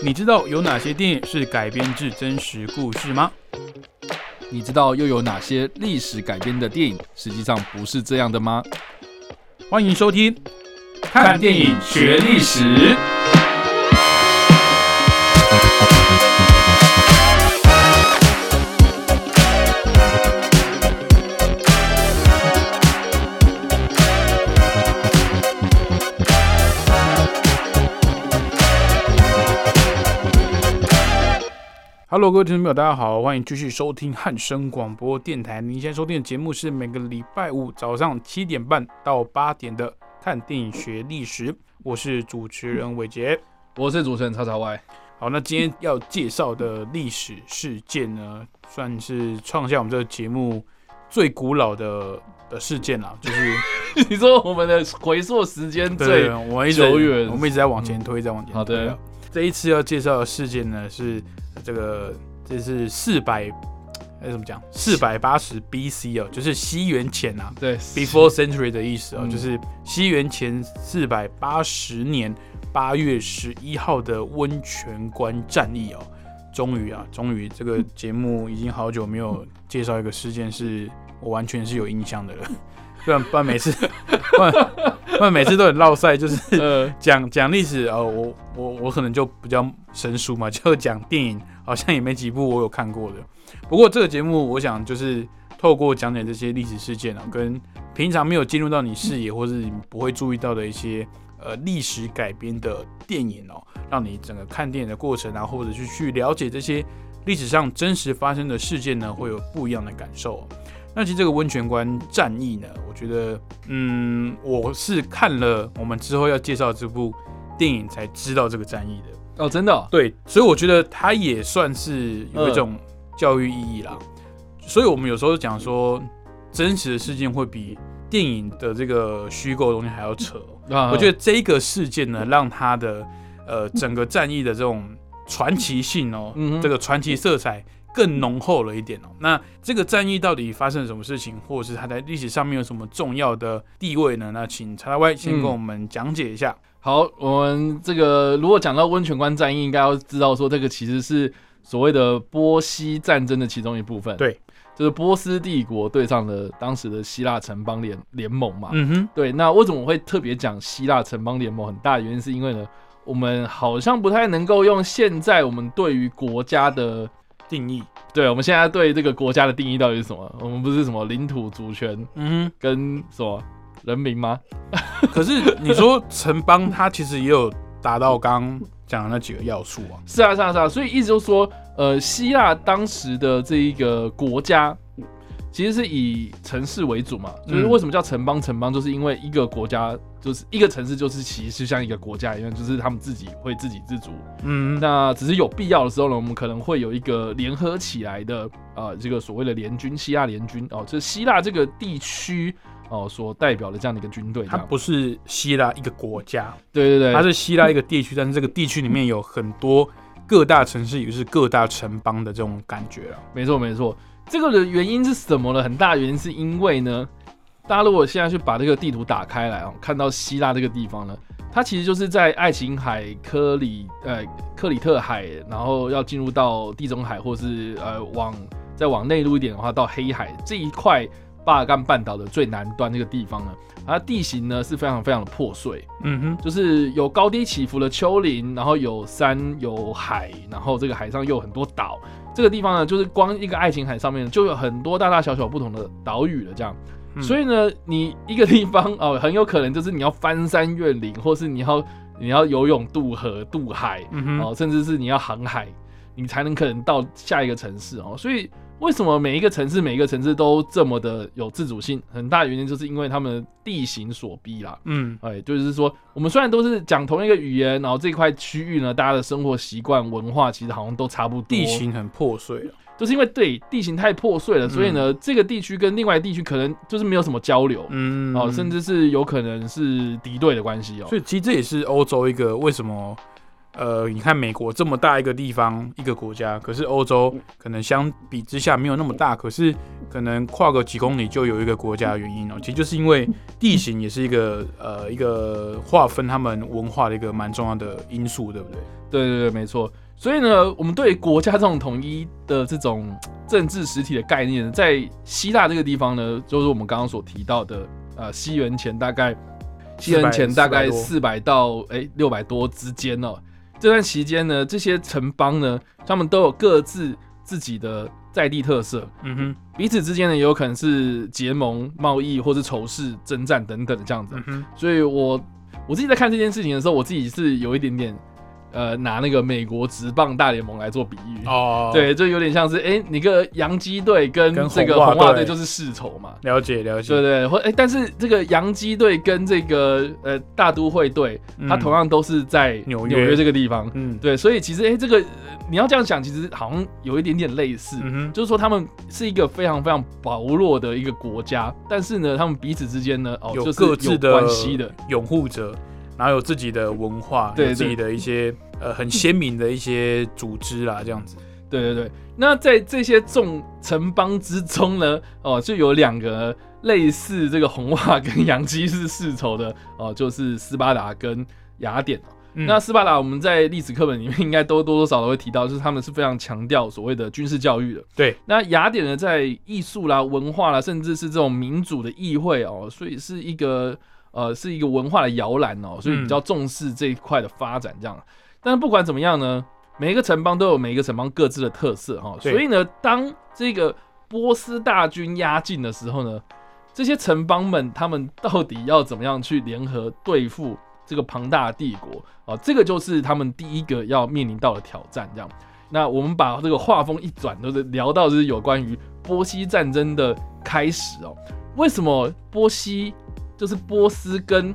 你知道有哪些电影是改编自真实故事吗？你知道又有哪些历史改编的电影实际上不是这样的吗？欢迎收听《看电影学历史》。Hello，各位听众朋友，大家好，欢迎继续收听汉声广播电台。您现在收听的节目是每个礼拜五早上七点半到八点的《看电影学历史》，我是主持人伟杰，我是主持人叉叉 Y。好，那今天要介绍的历史事件呢，算是创下我们这个节目最古老的的事件啦，就是 你说我们的回溯时间最对，我们一直久远我们一直在往前推，在往前推。好的，这一次要介绍的事件呢是这个，这是四百，哎怎么讲？四百八十 B.C. 哦，就是西元前啊对，before century 的意思哦，嗯就是西元前四百八十年八月十一号的温泉关战役哦。终于啊，终于这个节目已经好久没有介绍一个事件是我完全是有印象的了，不然不然每次 不然不然每次都很绕赛，就是呃讲讲历史哦，我我我可能就比较生疏嘛，就讲电影好像也没几部我有看过的。不过这个节目，我想就是透过讲解这些历史事件啊，跟平常没有进入到你视野或是你不会注意到的一些呃历史改编的电影哦，让你整个看电影的过程啊，或者是去了解这些历史上真实发生的事件呢，会有不一样的感受哦、那其实这个温泉关战役呢，我觉得，嗯，我是看了我们之后要介绍这部电影才知道这个战役的。哦，真的哦、对，所以我觉得它也算是有一种教育意义啦。所以我们有时候讲说，真实的事件会比电影的这个虚构的东西还要扯我觉得这个事件呢，让它的呃 整个战役的这种传奇性哦，这个传奇色彩更浓厚了一点哦。那这个战役到底发生了什么事情，或者是它在历史上面有什么重要的地位呢？那请查拉歪先跟嗯我们讲解一下。好，我们这个如果讲到温泉关战役，应该要知道说这个其实是所谓的波西战争的其中一部分。对，就是波斯帝国对上了当时的希腊城邦联联盟嘛。嗯哼，对，那为什么我会特别讲希腊城邦联盟？很大的原因是因为呢，我们好像不太能够用现在我们对于国家的，定义。对我们现在对这个国家的定义到底是什么？我们不是什么领土主权嗯跟什么人民吗？可是你说城邦，它其实也有达到刚刚讲的那几个要素啊。是啊，是啊，是啊，所以意思就是说，呃，希腊当时的这一个国家，其实是以城市为主嘛。就是嗯为什么叫城邦？城邦就是因为一个国家，就是一个城市，就是其实就像一个国家一样，就是他们自己会自给自足。嗯，那只是有必要的时候呢，我们可能会有一个联合起来的呃、这个所谓的联军，希腊联军哦，就是希腊这个地区哦所代表的这样的一个军队。它不是希腊一个国家，对对对，它是希腊一个地区，但是这个地区里面有很多各大城市，也就是各大城邦的这种感觉啊。没错没错，这个的原因是什么呢？很大的原因是因为呢，大家如果现在去把这个地图打开来哦，看到希腊这个地方呢，它其实就是在爱琴海、科里呃克里特海，然后要进入到地中海，或是呃往再往内陆一点的话，到黑海这一块巴尔干半岛的最南端这个地方呢，它地形呢是非常非常的破碎。嗯哼，就是有高低起伏的丘陵，然后有山有海，然后这个海上又有很多岛。这个地方呢，就是光一个爱琴海上面就有很多大大小小不同的岛屿了，这样。嗯所以呢，你一个地方哦，很有可能就是你要翻山越岭，或是你要你要游泳渡河渡海，哦，甚至是你要航海，你才能可能到下一个城市哦。所以为什么每一个城市每一个城市都这么的有自主性？很大的原因就是因为他们的地形所逼啦。嗯哎，就是说，我们虽然都是讲同一个语言，然后这块区域呢，大家的生活习惯、文化其实好像都差不多。地形很破碎了。就是因为对地形太破碎了，所以呢，这个地区跟另外地区可能就是没有什么交流，嗯哦，甚至是有可能是敌对的关系哦。所以其实这也是欧洲一个为什么呃，你看美国这么大一个地方一个国家，可是欧洲可能相比之下没有那么大，可是可能跨个几公里就有一个国家的原因哦。其实就是因为地形也是一个呃一个划分他们文化的一个蛮重要的因素，对不对？对对对，没错。所以呢，我们对国家这种统一的这种政治实体的概念，在希腊这个地方呢，就是我们刚刚所提到的，呃，西元前大概西元前大概四百到哎六百多之间哦。这段期间呢，这些城邦呢，他们都有各自自己的在地特色，嗯哼，彼此之间呢，也有可能是结盟、贸易或是仇视、征战等等的这样子。所以，我我自己在看这件事情的时候，我自己是有一点点。呃，拿那个美国职棒大联盟来做比喻。哦，对，就有点像是哎，你个洋基队跟这个红袜队就是世仇嘛，了解了解，对对，或哎，但是这个洋基队跟这个呃大都会队，它同样都是在纽纽约这个地方，嗯，对，所以其实哎，这个你要这样想，其实好像有一点点类似，就是说他们是一个非常非常薄弱的一个国家，但是呢，他们彼此之间呢，哦，有各自的关系的。拥护者。然后有自己的文化，有自己的一些呃很鲜明的一些组织啦，这样子。对对对。那在这些众城邦之中呢，哦，就有两个类似这个红袜跟洋基是世仇的哦，就是斯巴达跟雅典。那斯巴达我们在历史课本里面应该都多多少少会提到，就是他们是非常强调所谓的军事教育的。对。那雅典呢，在艺术啦、文化啦，甚至是这种民主的议会哦，所以是一个。呃，是一个文化的摇篮哦，所以比较重视这一块的发展，这样。但是不管怎么样呢，每一个城邦都有每一个城邦各自的特色哈，所以呢，当这个波斯大军压境的时候呢，这些城邦们他们到底要怎么样去联合对付这个庞大的帝国啊？这个就是他们第一个要面临到的挑战。这样，那我们把这个画风一转，都是聊到就是有关于波西战争的开始哦。为什么波西？就是波斯跟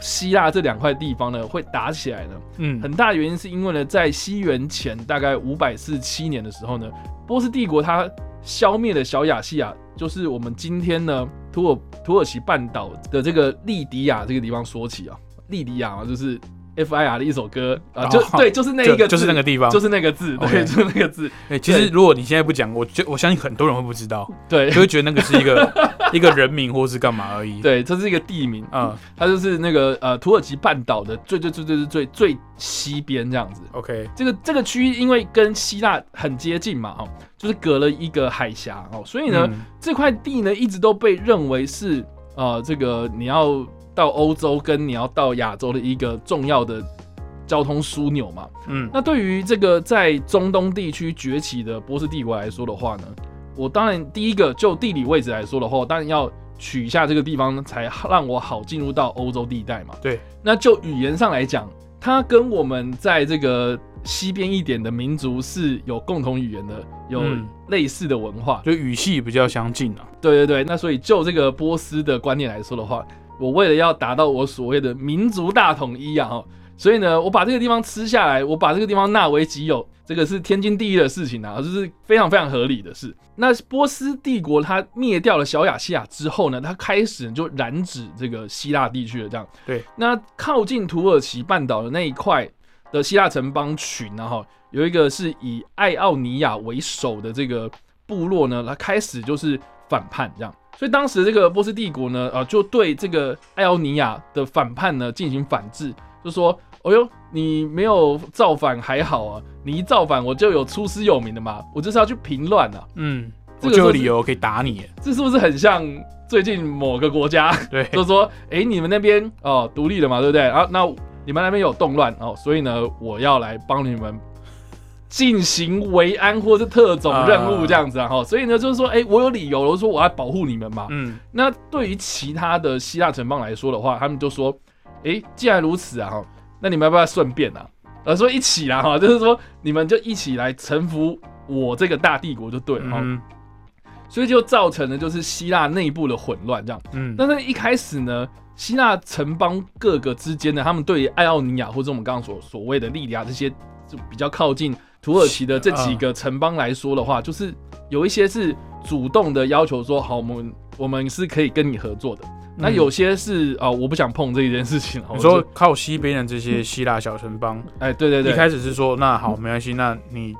希腊这两块地方呢会打起来呢？嗯，很大的原因是因为呢，在西元前大概五百四十七年的时候呢，波斯帝国它消灭了小亚细亚，就是我们今天呢土耳土耳其半岛的这个利迪亚这个地方说起啊，利迪亚啊就是。F I R 的一首歌啊，就对，就是那一个，就是那个地方，就是那个字，对，就是那个字。哎，其实如果你现在不讲，我就我相信很多人会不知道，对，就会觉得那个是一个 一个人名或是干嘛而已。对，这是一个地名啊，它就是那个呃土耳其半岛的最最最最最最最西边这样子。OK，这个这个区域因为跟希腊很接近嘛，哦，就是隔了一个海峡哦，所以呢这块地呢一直都被认为是呃这个你要。到欧洲跟你要到亚洲的一个重要的交通枢纽嘛，嗯，那对于这个在中东地区崛起的波斯帝国来说的话呢，我当然第一个就地理位置来说的话，当然要取下这个地方才让我好进入到欧洲地带嘛。对，那就语言上来讲，它跟我们在这个西边一点的民族是有共同语言的，有类似的文化，就语系比较相近啊。对对对，那所以就这个波斯的观念来说的话。我为了要达到我所谓的民族大统一啊，所以呢，我把这个地方吃下来，我把这个地方纳为己有，这个是天经地义的事情啊，就是非常非常合理的事。那波斯帝国它灭掉了小亚细亚之后呢，它开始就染指这个希腊地区了，这样。对。那靠近土耳其半岛的那一块的希腊城邦群呢，哈，有一个是以爱奥尼亚为首的这个部落呢，它开始就是反叛这样。所以当时这个波斯帝国呢，呃，就对这个艾奥尼亚的反叛呢进行反制，就说：“哦呦，你没有造反还好啊，你一造反我就有出师有名的嘛，我就是要去平乱啊。”嗯，这就有理由可以打你。这是不是很像最近某个国家？对，就说，哎，你们那边哦独立了嘛，对不对？啊，那你们那边有动乱哦，所以呢，我要来帮你们。进行维安或是特种任务这样子啊，哈，所以呢，就是说，哎，我有理由，我说我要保护你们嘛。嗯，那对于其他的希腊城邦来说的话，他们就说，哎，既然如此啊，哈，那你们要不要顺便啊？呃，说一起啦，哈，就是说你们就一起来臣服我这个大帝国就对了，哈。所以就造成了就是希腊内部的混乱这样。嗯，但是一开始呢，希腊城邦各个之间呢，他们对于爱奥尼亚或者我们刚刚所所谓的利利亚这些就比较靠近。土耳其的这几个城邦来说的话，就是有一些是主动的要求说，好，我们我们是可以跟你合作的。那有些是啊、我不想碰这一件事情。我你说靠西边的这些希腊小城邦，哎，对对对，一开始是说那好没关系，那你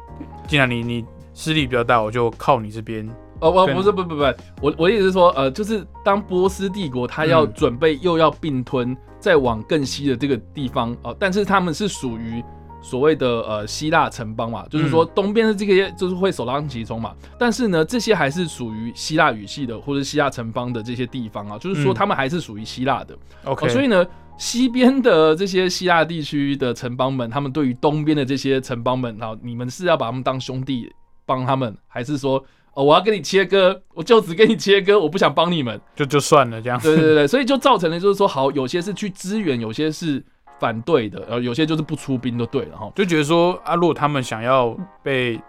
既然你你势力比较大，我就靠你这边。哦，我不是不不不，我我的意思是说，呃，就是当波斯帝国他要嗯准备又要并吞再往更西的这个地方哦、但是他们是属于所谓的呃希腊城邦嘛，就是说东边的这些就是会首当其冲嘛，但是呢，这些还是属于希腊语系的或者希腊城邦的这些地方啊，就是说嗯他们还是属于希腊的。OK，、哦，所以呢，西边的这些希腊地区的城邦们，他们对于东边的这些城邦们，然后，你们是要把他们当兄弟帮他们，还是说，哦，我要跟你切割，我就只跟你切割，我不想帮你们？就就算了这样。对对对，所以就造成了就是说，好，有些是去支援，有些是反对的，然后有些就是不出兵就对了哈。就觉得说啊，如果他们想要被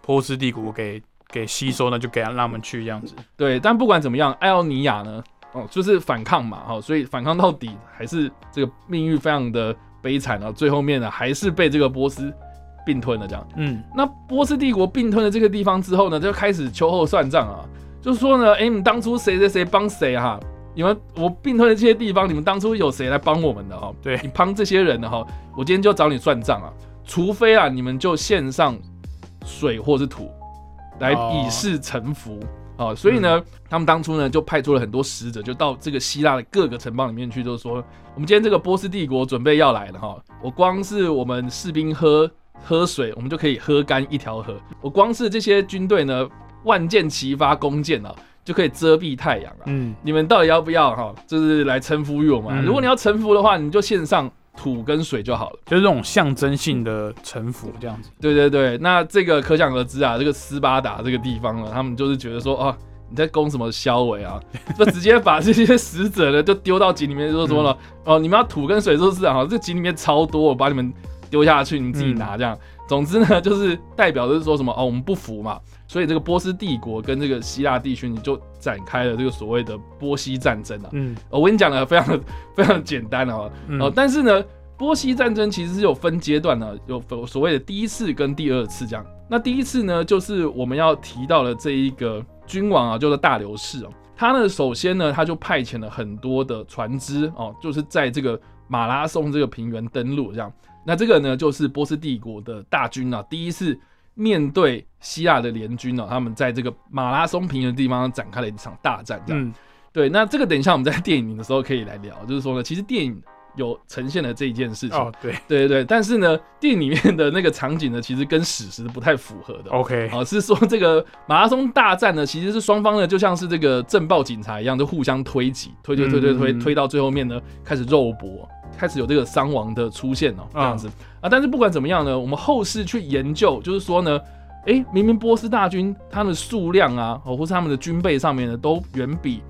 波斯帝国给给吸收，那就给他让他们去这样子。对，但不管怎么样，艾奥尼亚呢，哦，就是反抗嘛，哈，所以反抗到底还是这个命运非常的悲惨啊，最后面呢还是被这个波斯并吞了这样。嗯，那波斯帝国并吞了这个地方之后呢，就开始秋后算账啊，就是说呢，哎、你们当初谁谁谁帮谁哈？你们我并吞的这些地方，你们当初有谁来帮我们的哈？对你帮这些人的哈，我今天就找你算账啊，除非啊，你们就献上水或是土来哦以示臣服。哦，所以呢，他们当初呢就派出了很多使者，就到这个希腊的各个城邦里面去，就是说，我们今天这个波斯帝国准备要来了哈，我光是我们士兵喝喝水，我们就可以喝干一条河。我光是这些军队呢，万箭齐发，弓箭啊，就可以遮蔽太阳啊。嗯，你们到底要不要哈？就是来臣服于我们啊、嗯如果你要臣服的话，你就献上土跟水就好了。就是这种象征性的臣服这样子。对对对，那这个可想而知啊，这个斯巴达这个地方呢，他们就是觉得说，哦，你在攻什么消尾啊？就直接把这些死者呢，就丢到井里面，就说了，哦，你们要土跟水都是啊，这井里面超多，我把你们丢下去，你们自己拿这样。总之呢，就是代表的是说什么哦，我们不服嘛，所以这个波斯帝国跟这个希腊地区，你就展开了这个所谓的波西战争啊。嗯哦我跟你讲的非常的 非常简单哦，嗯哦，但是呢，波西战争其实是有分阶段的，有所所谓的第一次跟第二次这样。那第一次呢，就是我们要提到的这一个君王啊，叫做大流士哦。他呢，首先呢，他就派遣了很多的船只哦，就是在这个马拉松这个平原登陆这样。那这个呢，就是波斯帝国的大军啊，第一次面对希腊的联军啊，他们在这个马拉松平原的地方展开了一场大战这样。嗯，对，那这个等一下我们在电影的时候可以来聊，就是说呢，其实电影有呈现了这一件事情，哦，对对对对，但是呢，电影里面的那个场景呢，其实跟史实不太符合的。，OK，哦，是说这个马拉松大战呢，其实是双方呢就像是这个政报警察一样，就互相推挤，推推推推推，嗯推到最后面呢，开始肉搏，开始有这个伤亡的出现哦，这样嗯子啊。但是不管怎么样呢，我们后世去研究，就是说呢，诶，明明波斯大军他们的数量啊，哦，或是他们的军备上面呢，都远比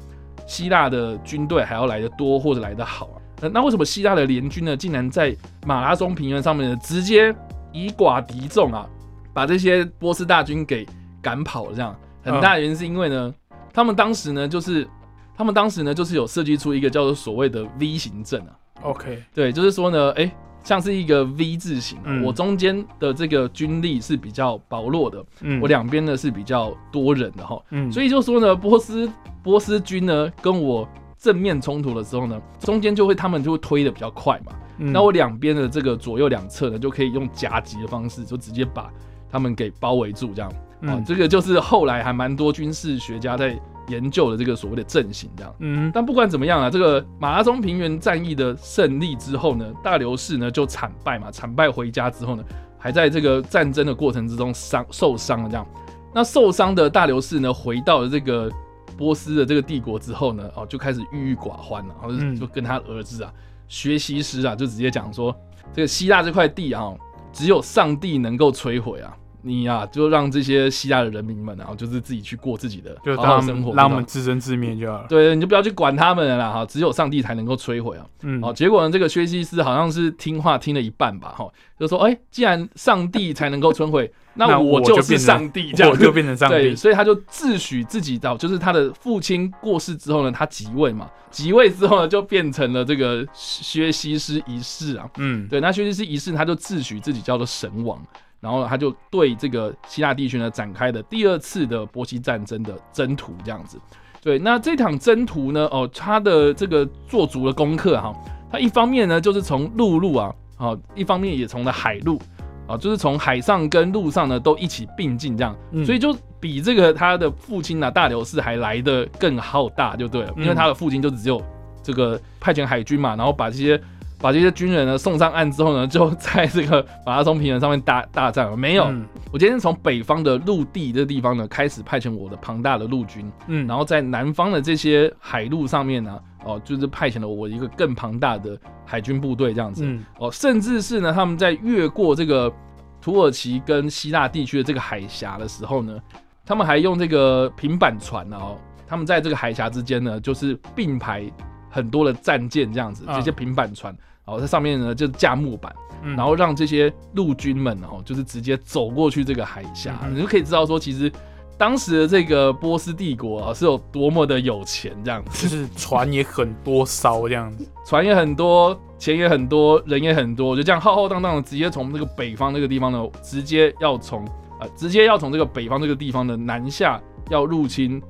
希腊的军队还要来得多或者来得好啊。那那为什么希腊的联军呢，竟然在马拉松平原上面呢，直接以寡敌众啊，把这些波斯大军给赶跑了？这样很大的原因是因为呢，他们当时呢，就是他们当时呢，就是有设计出一个叫做所谓的 V 型阵啊。OK，对，就是说呢，哎、像是一个 V 字形我中间的这个军力是比较薄弱的，嗯，我两边呢是比较多人的哈。嗯，所以就说呢，波斯波斯军呢跟我正面冲突的时候呢，中间就会他们就会推的比较快嘛，嗯。那我两边的这个左右两侧呢就可以用夹击的方式，就直接把他们给包围住，这样。啊、嗯这个就是后来还蛮多军事学家在研究的这个所谓的阵型这样。嗯但不管怎么样啊，这个马拉松平原战役的胜利之后呢，大流士呢就惨败嘛，惨败回家之后呢，还在这个战争的过程之中伤受伤了这样。那受伤的大流士呢，回到了这个波斯的这个帝国之后呢，哦，就开始郁郁寡欢了，然后嗯就就跟他儿子啊，学习师啊，就直接讲说，这个希腊这块地啊，只有上帝能够摧毁啊。你呀、就让这些希腊的人民们啊，就是自己去过自己的就好好生活，让他们自生自灭就好了。对，你就不要去管他们了啦哈，只有上帝才能够摧毁啊。嗯，哦，结果呢，这个薛西斯好像是听话听了一半吧，哈，就说，哎、既然上帝才能够摧毁，那那我就是上帝，这样我就变成上对，帝。所以他就自诩自己到，就是他的父亲过世之后呢，他即位嘛，即位之后呢，就变成了这个薛西斯一世啊。嗯，对，那薛西斯一世他就自诩自己叫做神王，然后他就对这个希腊地区呢展开的第二次的波西战争的征途这样子。对，那这场征途呢，哦，他的这个做足了功课哈，他一方面呢就是从陆路啊，哦，一方面也从了海路。啊，就是从海上跟陆上呢都一起并进这样，所以就比这个他的父亲呢大流士还来的更浩大就对了，因为他的父亲就只有这个派遣海军嘛，然后把这些把这些军人呢送上岸之后呢，就 在这个马拉松平原上面大大战没有，我今天从北方的陆地这地方呢开始派遣我的庞大的陆军，嗯，然后在南方的这些海路上面呢。哦，就是派遣了我一个更庞大的海军部队这样子，哦，甚至是呢，他们在越过这个土耳其跟希腊地区的这个海峡的时候呢，他们还用这个平板船哦，他们在这个海峡之间呢，就是并排很多的战舰这样子，这些平板船，然后在上面呢就架木板，然后让这些陆军们哦，就是直接走过去这个海峡，你就可以知道说，其实。当时的这个波斯帝国啊，是有多么的有钱，这样子，就是船也很多艘，这样子，船也很多，钱也很多，人也很多，就这样浩浩荡荡的，直接从这个北方这个地方呢，直接要从呃，直接要从这个北方这个地方的南下，要入侵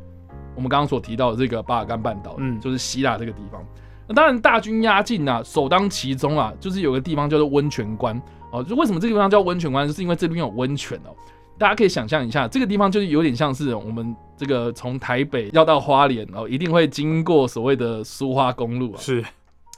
我们刚刚所提到的这个巴尔干半岛，嗯，就是希腊这个地方。那当然大军压境啊，首当其冲啊，就是有个地方叫做温泉关。哦，就为什么这个地方叫温泉关，就是因为这边有温泉哦。大家可以想象一下，这个地方就是有点像是我们这个从台北要到花莲哦，一定会经过所谓的苏花公路啊。是，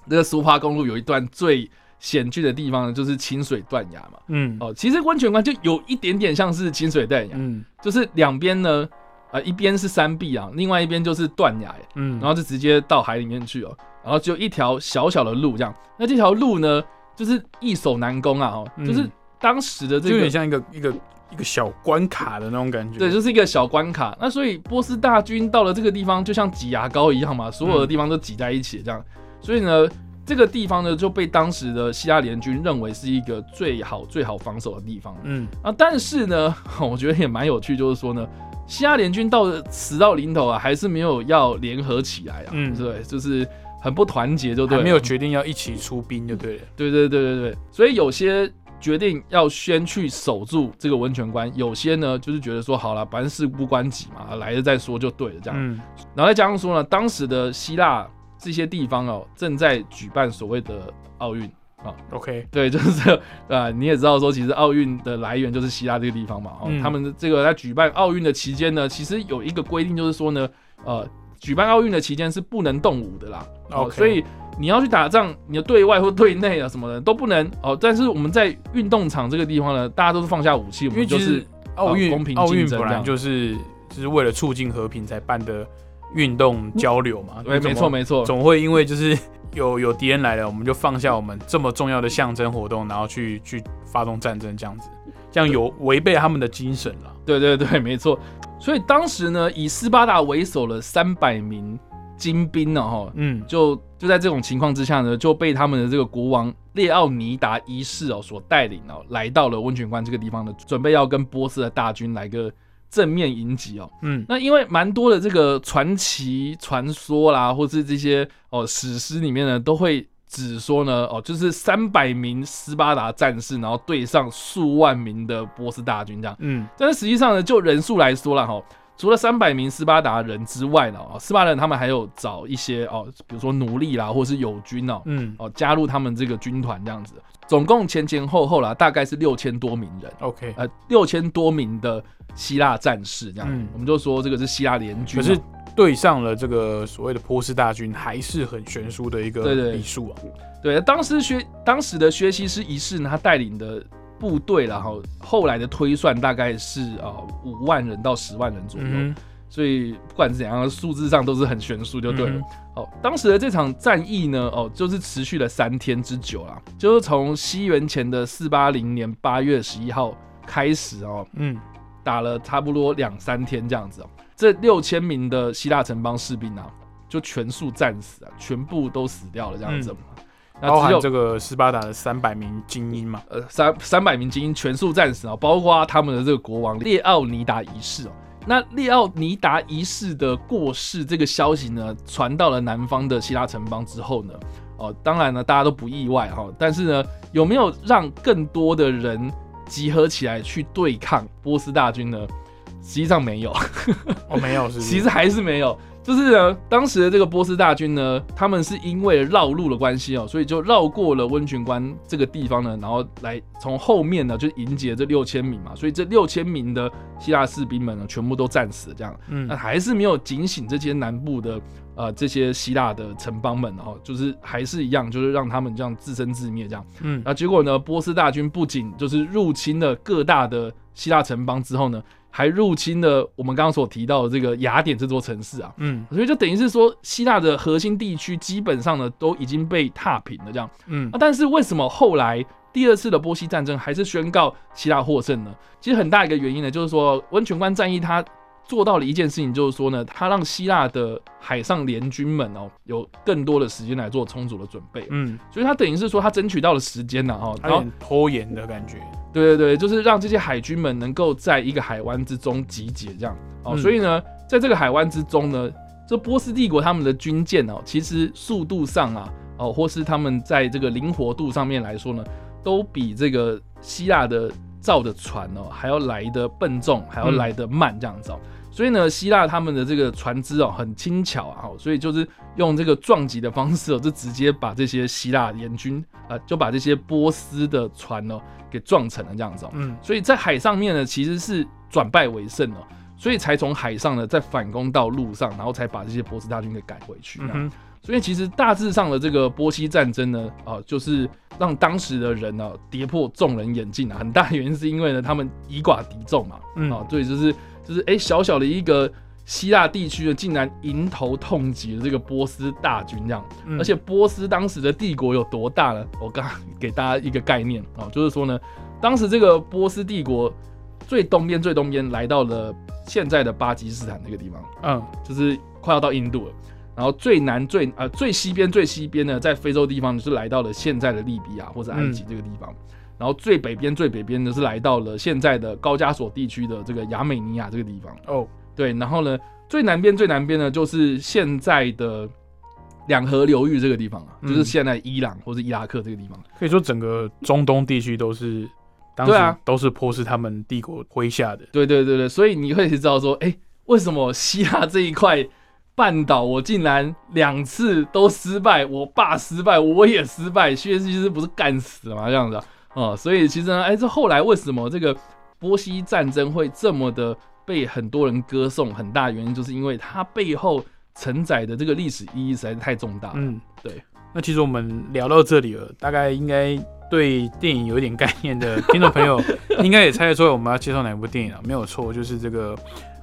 这个苏花公路有一段最险峻的地方呢，就是清水断崖嘛。嗯，哦，其实温泉关就有一点点像是清水断崖，嗯，就是两边呢，呃，一边是山壁啊，另外一边就是断崖，嗯，然后就直接到海里面去哦，然后只有一条小小的路这样。那这条路呢，就是易守难攻啊，哦，就是当时的这个有点像一个一个。一个小关卡的那种感觉，对，就是一个小关卡。那所以波斯大军到了这个地方，就像挤牙膏一样嘛，所有的地方都挤在一起这样。所以呢，这个地方呢就被当时的希腊联军认为是一个最好最好防守的地方。嗯啊，但是呢，我觉得也蛮有趣，就是说呢，希腊联军到了死到临头啊，还是没有要联合起来啊。嗯，对，就是很不团结，就对，没有决定要一起出兵，就对了。对对对对对，所以有些。决定要先去守住这个温泉关，有些呢就是觉得说好了，凡事不关己嘛，来了再说就对了这样。嗯，然后再加上说呢，当时的希腊这些地方哦，正在举办所谓的奥运啊。OK，对，就是啊，你也知道说，其实奥运的来源就是希腊这个地方嘛。哦，他们这个在举办奥运的期间呢，其实有一个规定，就是说呢，呃，举办奥运的期间是不能动武的啦。哦，所以。你要去打仗，你的对外或对内啊什么的都不能哦。但是我们在运动场这个地方呢，大家都是放下武器，我们就是奥运公平奥运本来就是就是为了促进和平才办的运动交流嘛。对，没错没错。总会因为就是有有敌人来了，我们就放下我们这么重要的象征活动，然后去去发动战争这样子，这样有违背他们的精神了。对对对，没错。所以当时呢，以斯巴达为首的三百名。精兵呢？哈，嗯，就就在这种情况之下呢，就被他们的这个国王列奥尼达一世哦所带领哦，来到了温泉关这个地方呢，准备要跟波斯的大军来个正面迎击哦。嗯，那因为蛮多的这个传奇传说啦，或是这些哦史诗里面呢，都会只说呢，哦，就是三百名斯巴达战士，然后对上数万名的波斯大军这样。嗯，但是实际上呢，就人数来说了哈。除了三百名斯巴达人之外呢，啊，斯巴达人他们还有找一些哦，比如说奴隶啦，或是友军哦，嗯，哦，加入他们这个军团这样子，总共前前后后啦，大概是六千多名人，OK，呃，六千多名的希腊战士这样，我们就说这个是希腊联军，可是对上了这个所谓的波斯大军，还是很悬殊的一个比数啊。对，当时薛当时的薛西斯一世呢，他带领的。部队，然后后来的推算大概是啊五万人到十万人左右，所以不管是怎样，数字上都是很悬殊，就对了。哦，当时的这场战役呢，哦，就是持续了三天之久啦，就是从西元前的四八零年八月十一号开始哦，嗯，打了差不多两三天这样子哦，这六千名的希腊城邦士兵啊，就全数战死啊，全部都死掉了这样子。那只有这个斯巴达的三百名精英嘛？呃，三三百名精英全数战死啊，包括他们的这个国王列奥尼达一世哦。那列奥尼达一世的过世这个消息呢，传到了南方的希腊城邦之后呢，哦，当然呢，大家都不意外哈。但是呢，有没有让更多的人集合起来去对抗波斯大军呢？实际上没有，哦，没有是，其实还是没有。就是呢，当时的这个波斯大军呢，他们是因为绕路的关系哦，所以就绕过了温泉关这个地方呢，然后来从后面呢就迎接这六千名嘛，所以这六千名的希腊士兵们呢，全部都战死，这样，嗯。那还是没有警醒这些南部的呃这些希腊的城邦们哦，就是还是一样，就是让他们这样自生自灭这样。嗯。那结果呢，波斯大军不仅就是入侵了各大的希腊城邦之后呢，还入侵了我们刚刚所提到的这个雅典这座城市啊。嗯所以就等于是说，希腊的核心地区基本上呢都已经被踏平了，这样。嗯啊，但是为什么后来第二次的波西战争还是宣告希腊获胜呢？其实很大一个原因呢，就是说温泉关战役它做到了一件事情，就是说呢，他让希腊的海上联军们哦有更多的时间来做充足的准备，嗯，所以他等于是说他争取到了时间呐哦，然后有点拖延的感觉。对对对，就是让这些海军们能够在一个海湾之中集结，这样哦。嗯所以呢，在这个海湾之中呢，这波斯帝国他们的军舰哦，其实速度上啊，哦，或是他们在这个灵活度上面来说呢，都比这个希腊的造的船哦还要来的笨重，还要来的慢这样子哦。所以呢，希腊他们的这个船只哦很轻巧啊，哦所以就是用这个撞击的方式哦，就直接把这些希腊联军啊、就把这些波斯的船哦给撞沉了这样子哦。嗯所以在海上面呢，其实是转败为胜哦，所以才从海上呢再反攻到陆上，然后才把这些波斯大军给赶回去。嗯哼所以其实大致上的这个波西战争呢，啊、就是让当时的人呢、跌破众人眼镜啊，很大原因是因为呢他们以寡敌众嘛，嗯啊，对，就是就是哎、小小的一个希腊地区呢，竟然迎头痛击了这个波斯大军这样。嗯而且波斯当时的帝国有多大呢？我刚刚 给大家一个概念啊、就是说呢，当时这个波斯帝国最东边最东边来到了现在的巴基斯坦这个地方，嗯就是快要到印度了。然后最南最呃最西边最西边呢，在非洲地方就是来到了现在的利比亚或者埃及这个地方。然后最北边最北边呢是来到了现在的高加索地区的这个亚美尼亚这个地方。哦对，然后呢，最南边最南边呢，就是现在的两河流域这个地方啊，嗯就是现在伊朗或是伊拉克这个地方。可以说整个中东地区都是当时都是波斯他们帝国麾下的。对对对对，所以你会知道说，哎，为什么希腊这一块半岛我竟然两次都失败，我爸失败，我也失败，薛西斯不是干死了吗？这样子啊，哦，所以其实呢，哎，这后来为什么这个波西战争会这么的被很多人歌颂？很大原因就是因为它背后承载的这个历史意义实在是太重大了。嗯，对。那其实我们聊到这里了，大概应该对电影有一点概念的听众朋友，应该也猜得出来我们要介绍哪部电影了。没有错，就是这个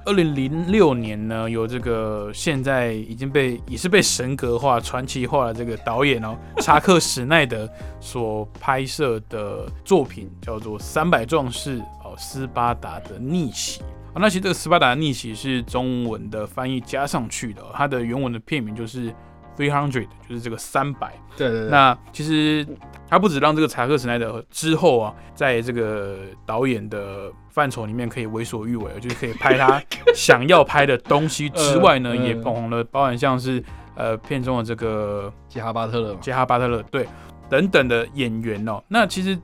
二零零六年呢，有这个现在已经被也是被神格化、传奇化的这个导演哦，查克史奈德所拍摄的作品，叫做《三百壮士》哦，斯巴达的逆袭。啊，那其实这个斯巴达的逆袭是中文的翻译加上去的、它的原文的片名就是。Three hundred 就是这个三百。对对对，那其实他不止让这个查克·史奈德之后啊，在这个导演的范畴里面可以为所欲为，就是可以拍他想要拍的东西之外呢，也捧红了，包含像是呃片中的这个杰哈巴特勒嘛，杰哈·巴特勒对等等的演员哦。那其实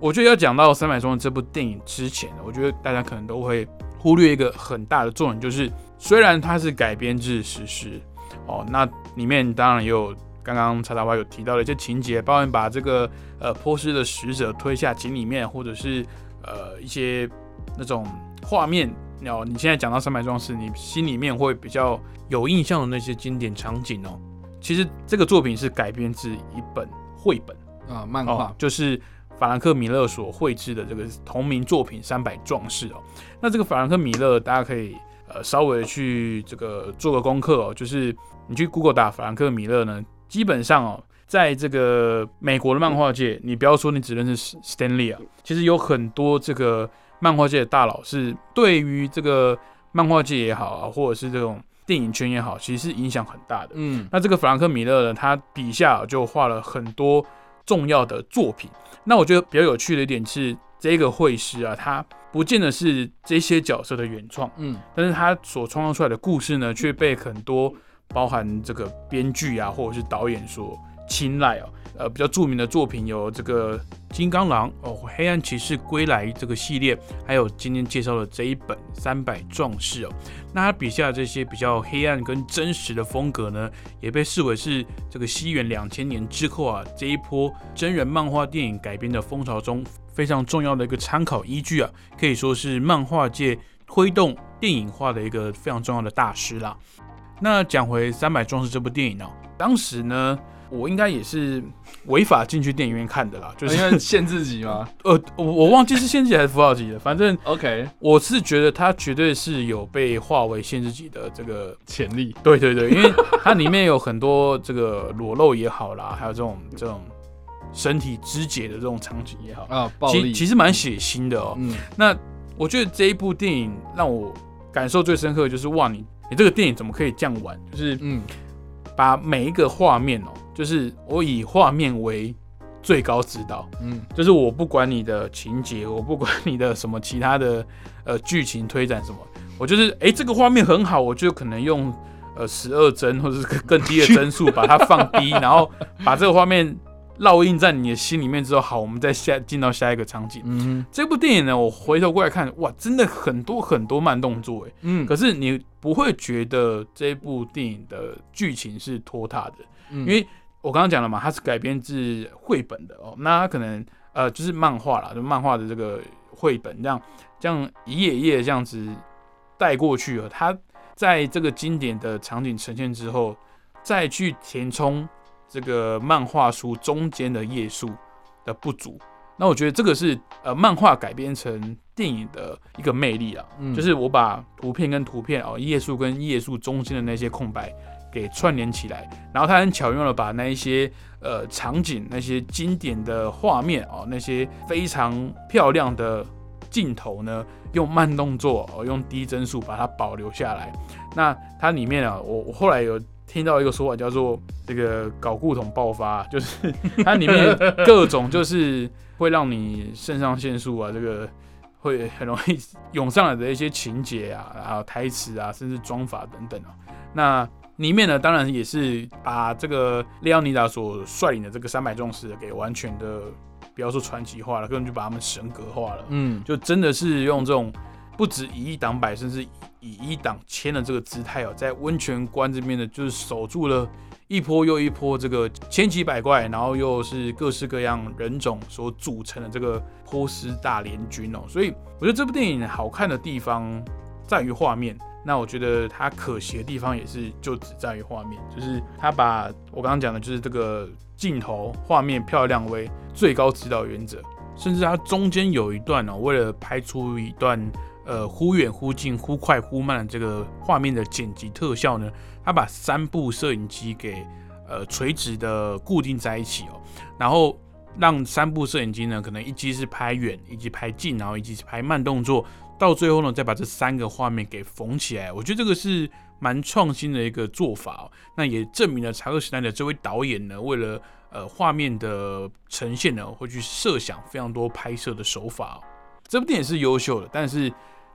我觉得要讲到《三百中的》这部电影之前，我觉得大家可能都会忽略一个很大的重点，就是虽然它是改编自史实哦，那里面当然也有刚刚查查华有提到的一些情节，包含把这个呃波斯的使者推下井里面，或者是呃一些那种画面。哦，你现在讲到三百壮士，你心里面会比较有印象的那些经典场景哦。其实这个作品是改编自一本绘本啊，漫画哦，就是法兰克米勒所绘制的这个同名作品《三百壮士》哦。那这个法兰克米勒，大家可以呃稍微去这个做个功课哦，就是你去 Google 打法兰克米勒呢，基本上哦，在这个美国的漫画界，你不要说你只认识 Stanley 啊，其实有很多这个漫画界的大佬是对于这个漫画界也好啊，或者是这种电影圈也好，其实是影响很大的。嗯，那这个法兰克米勒呢，他笔下就画了很多重要的作品。那我觉得比较有趣的一点是，这个绘师啊，他不见得是这些角色的原创，嗯，但是他所创造出来的故事呢，却被很多包含这个编剧啊，或者是导演所青睐哦。呃，比较著名的作品有这个《金刚狼》哦，《黑暗骑士归来》这个系列，还有今天介绍的这一本《三百壮士》哦。那他笔下这些比较黑暗跟真实的风格呢，也被视为是这个西元两千年之后啊这一波真人漫画电影改编的风潮中非常重要的一个参考依据啊，可以说是漫画界推动电影化的一个非常重要的大师啦。那讲回《三百壮士》这部电影呢，当时呢。我应该也是违法进去电影院看的啦，就是因为限制级吗？呃，我我忘记是限制级还是符号级的，反正 OK，我是觉得它绝对是有被划为限制级的这个潜力。对对对，因为它里面有很多这个裸露也好啦，还有这种这种身体肢解的这种场景也好啊，暴力其实蛮血腥的哦。嗯，那我觉得这一部电影让我感受最深刻的就是哇，你你这个电影怎么可以这样玩？就是嗯，把每一个画面哦。就是我以画面为最高指导，嗯，就是我不管你的情节，我不管你的什么其他的呃剧情推展什么，我就是哎这个画面很好，我就可能用呃十二帧或者是更低的帧数把它放低，然后把这个画面。烙印在你的心里面之后，好，我们再下进到下一个场景。嗯，这部电影呢，我回头过来看，哇，真的很多很多慢动作，哎，嗯，可是你不会觉得这部电影的剧情是拖沓的，因为我刚刚讲了嘛，它是改编自绘本的哦，那它可能呃就是漫画啦，就漫画的这个绘本这样这样一页一页这样子带过去了，它在这个经典的场景呈现之后，再去填充。这个漫画书中间的页数的不足，那我觉得这个是呃漫画改编成电影的一个魅力啊，就是我把图片跟图片哦页数跟页数中间的那些空白给串联起来，然后他很巧用的把那一些呃场景、那些经典的画面哦、那些非常漂亮的镜头呢，用慢动作哦、用低帧数把它保留下来。那它里面啊，我我后来有。听到一个说法叫做这个搞故桶爆发，就是它里面各种就是会让你肾上腺素啊，这个会很容易涌上来的一些情节啊，还有台词啊，甚至装法等等啊。那里面呢，当然也是把这个列奥尼达所率领的这个三百壮士给完全的，不要说传奇化了，根本就把他们神格化了。嗯，就真的是用这种。不止以一挡百，甚至以一挡千的这个姿态哦，在温泉关这边呢，就是守住了一波又一波这个千奇百怪，然后又是各式各样人种所组成的这个波斯大联军哦。所以我觉得这部电影好看的地方在于画面，那我觉得它可惜的地方也是就只在于画面，就是它把我刚刚讲的就是这个镜头画面漂亮为最高指导原则，甚至它中间有一段哦，为了拍出一段。呃，忽远忽近、忽快忽慢的这个画面的剪辑特效呢，它把三部摄影机给呃垂直的固定在一起哦，然后让三部摄影机呢，可能一机是拍远，一机拍近，然后一机是拍慢动作，到最后呢，再把这三个画面给缝起来。我觉得这个是蛮创新的一个做法哦，那也证明了查克·史奈的这位导演呢，为了呃画面的呈现呢，会去设想非常多拍摄的手法。这部电影是优秀的，但是。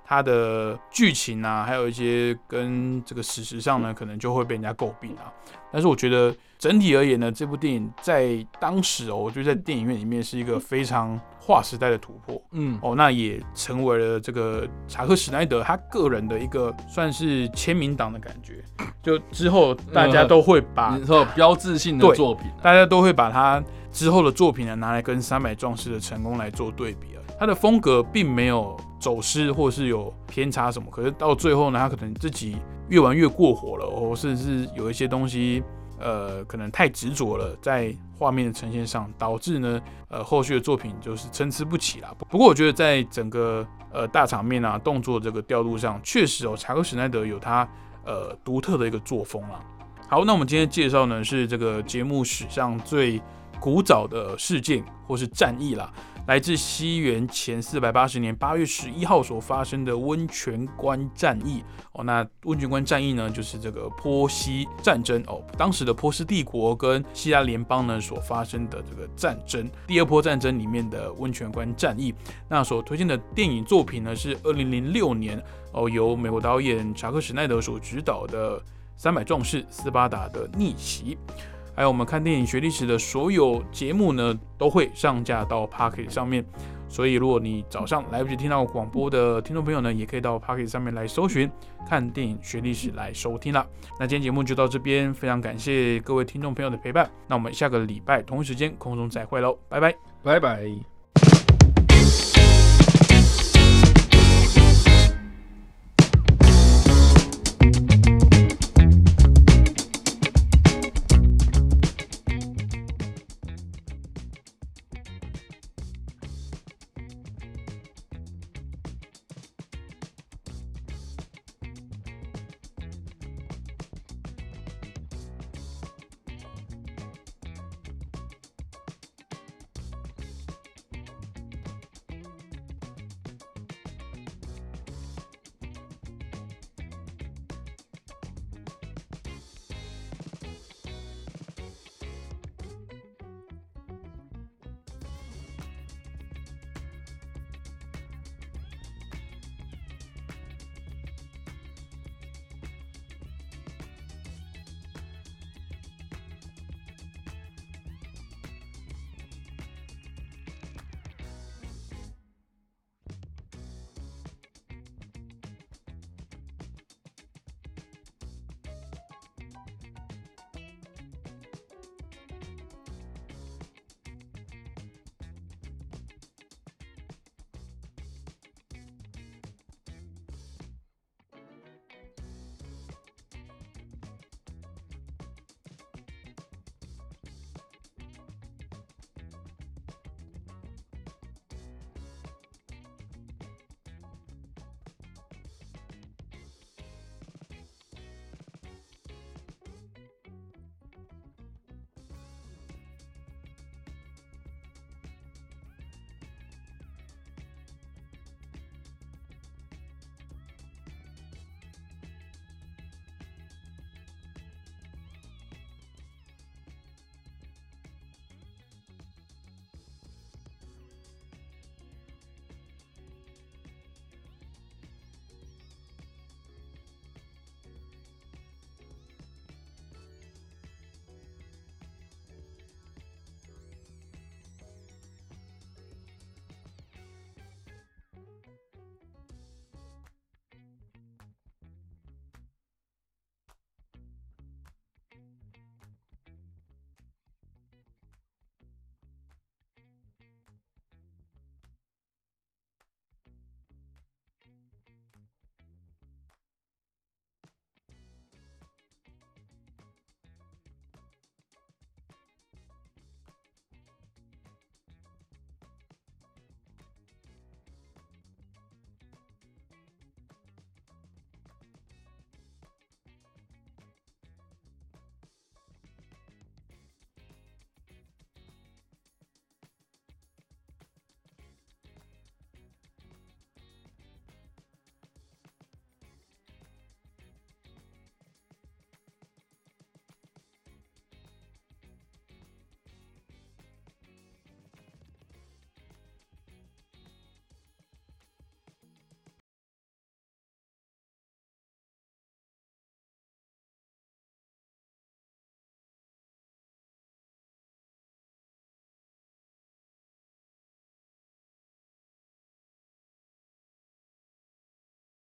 它的剧情啊，还有一些跟这个史实上呢，可能就会被人家诟病啊。但是我觉得整体而言呢，这部电影在当时哦，我觉得在电影院里面是一个非常划时代的突破。嗯，哦，那也成为了这个查克·史奈德他个人的一个算是签名档的感觉。就之后大家都会把标志性的作品，大家都会把他之后的作品呢拿来跟《三百壮士》的成功来做对比啊。他的风格并没有。走失或是有偏差什么，可是到最后呢，他可能自己越玩越过火了，或甚至是有一些东西，呃，可能太执着了，在画面的呈现上，导致呢，呃，后续的作品就是参差不齐啦。不过我觉得在整个呃大场面啊，动作这个调度上，确实哦，查克·史奈德有他呃独特的一个作风啊。好，那我们今天介绍呢是这个节目史上最古早的事件或是战役啦。来自西元前四百八十年八月十一号所发生的温泉关战役哦，那温泉关战役呢，就是这个波西战争哦，当时的波斯帝国跟希腊联邦呢所发生的这个战争，第二波战争里面的温泉关战役。那所推荐的电影作品呢，是二零零六年哦，由美国导演查克史奈德所执导的《三百壮士：斯巴达的逆袭》。还有我们看电影学历史的所有节目呢，都会上架到 Pocket 上面。所以，如果你早上来不及听到广播的听众朋友呢，也可以到 Pocket 上面来搜寻看电影学历史来收听啦。那今天节目就到这边，非常感谢各位听众朋友的陪伴。那我们下个礼拜同一时间空中再会喽，拜拜，拜拜。